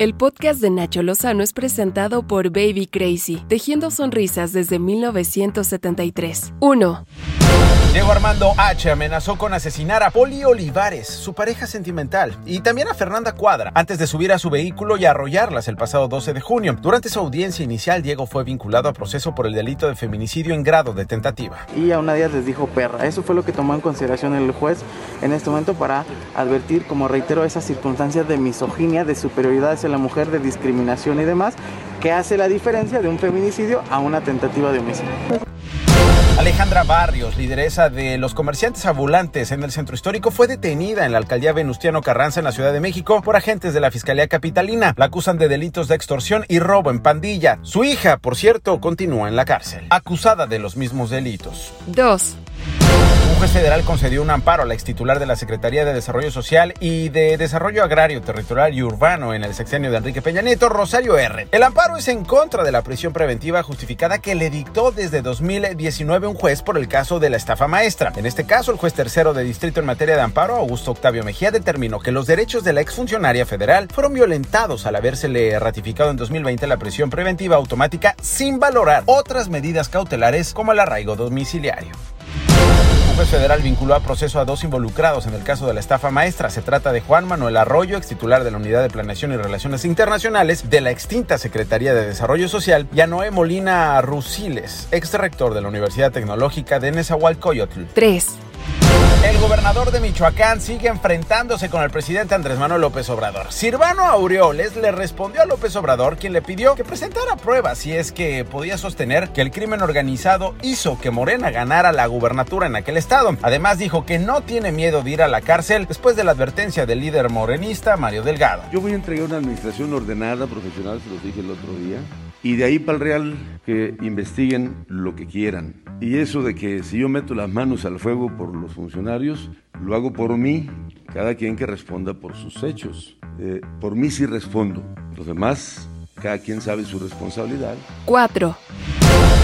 El podcast de Nacho Lozano es presentado por Baby Crazy, tejiendo sonrisas desde 1973. 1. Diego Armando H. amenazó con asesinar a Poli Olivares, su pareja sentimental, y también a Fernanda Cuadra, antes de subir a su vehículo y arrollarlas el pasado 12 de junio. Durante su audiencia inicial, Diego fue vinculado a proceso por el delito de feminicidio en grado de tentativa. Y a una de ellas les dijo perra. Eso fue lo que tomó en consideración el juez en este momento para advertir, como reitero, esas circunstancias de misoginia, de superioridad la mujer, de discriminación y demás, que hace la diferencia de un feminicidio a una tentativa de homicidio. Alejandra Barrios, lideresa de los comerciantes ambulantes en el centro histórico, fue detenida en la alcaldía Venustiano Carranza en la Ciudad de México por agentes de la Fiscalía Capitalina. La acusan de delitos de extorsión y robo en pandilla. Su hija, por cierto, continúa en la cárcel, acusada de los mismos delitos. 2. Un juez federal concedió un amparo a la extitular de la Secretaría de Desarrollo Social y de Desarrollo Agrario, Territorial y Urbano en el sexenio de Enrique Peña Nieto, Rosario R. El amparo es en contra de la prisión preventiva justificada que le dictó desde 2019 un juez por el caso de la estafa maestra. En este caso, el juez tercero de distrito en materia de amparo, Augusto Octavio Mejía, determinó que los derechos de la exfuncionaria federal fueron violentados al habérsele ratificado en 2020 la prisión preventiva automática sin valorar otras medidas cautelares como el arraigo domiciliario juez federal vinculó a proceso a dos involucrados en el caso de la estafa maestra. Se trata de Juan Manuel Arroyo, ex titular de la Unidad de Planeación y Relaciones Internacionales de la extinta Secretaría de Desarrollo Social, y a Noé Molina Rusiles, ex rector de la Universidad Tecnológica de Nezahualcóyotl. 3. Gobernador de Michoacán sigue enfrentándose con el presidente Andrés Manuel López Obrador. Sirvano Aureoles le respondió a López Obrador, quien le pidió que presentara pruebas si es que podía sostener que el crimen organizado hizo que Morena ganara la gubernatura en aquel estado. Además dijo que no tiene miedo de ir a la cárcel después de la advertencia del líder morenista Mario Delgado. Yo voy a entregar una administración ordenada, profesional, se los dije el otro día, y de ahí para el Real que investiguen lo que quieran. Y eso de que si yo meto las manos al fuego por los funcionarios, lo hago por mí, cada quien que responda por sus hechos. Eh, por mí sí respondo, los demás, cada quien sabe su responsabilidad. 4.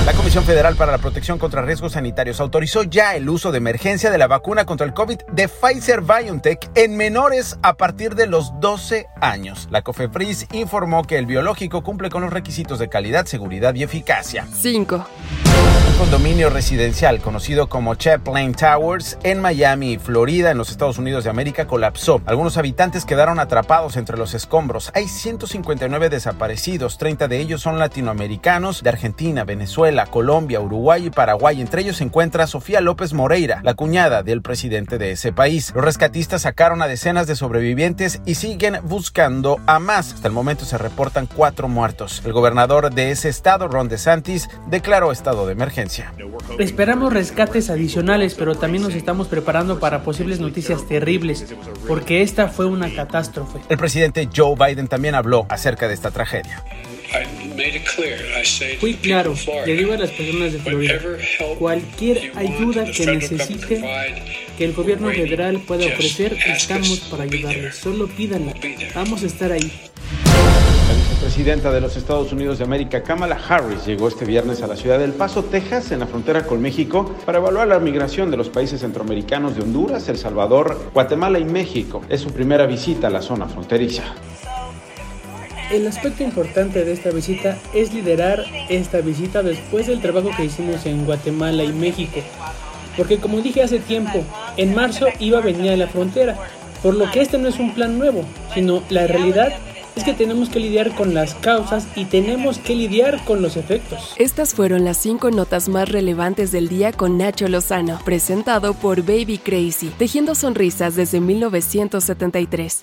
La Comisión Federal para la Protección contra Riesgos Sanitarios autorizó ya el uso de emergencia de la vacuna contra el COVID de Pfizer BioNTech en menores a partir de los 12 años. La COFEPRIS informó que el biológico cumple con los requisitos de calidad, seguridad y eficacia. 5. Un condominio residencial conocido como Chaplain Towers en Miami, Florida, en los Estados Unidos de América, colapsó. Algunos habitantes quedaron atrapados entre los escombros. Hay 159 desaparecidos, 30 de ellos son latinoamericanos de Argentina, Venezuela, Colombia, Uruguay y Paraguay. Entre ellos se encuentra Sofía López Moreira, la cuñada del presidente de ese país. Los rescatistas sacaron a decenas de sobrevivientes y siguen buscando a más. Hasta el momento se reportan cuatro muertos. El gobernador de ese estado, Ron DeSantis, declaró estado de emergencia. Esperamos rescates adicionales, pero también nos estamos preparando para posibles noticias terribles, porque esta fue una catástrofe. El presidente Joe Biden también habló acerca de esta tragedia. Fui claro, le digo a las personas de Florida, cualquier ayuda que necesite que el gobierno federal pueda ofrecer, estamos para ayudarles. Solo pídanla, vamos a estar ahí. La vicepresidenta de los Estados Unidos de América, Kamala Harris, llegó este viernes a la ciudad del Paso, Texas, en la frontera con México, para evaluar la migración de los países centroamericanos de Honduras, El Salvador, Guatemala y México. Es su primera visita a la zona fronteriza. El aspecto importante de esta visita es liderar esta visita después del trabajo que hicimos en Guatemala y México. Porque como dije hace tiempo, en marzo iba a venir a la frontera, por lo que este no es un plan nuevo, sino la realidad es que tenemos que lidiar con las causas y tenemos que lidiar con los efectos. Estas fueron las cinco notas más relevantes del día con Nacho Lozano, presentado por Baby Crazy, tejiendo sonrisas desde 1973.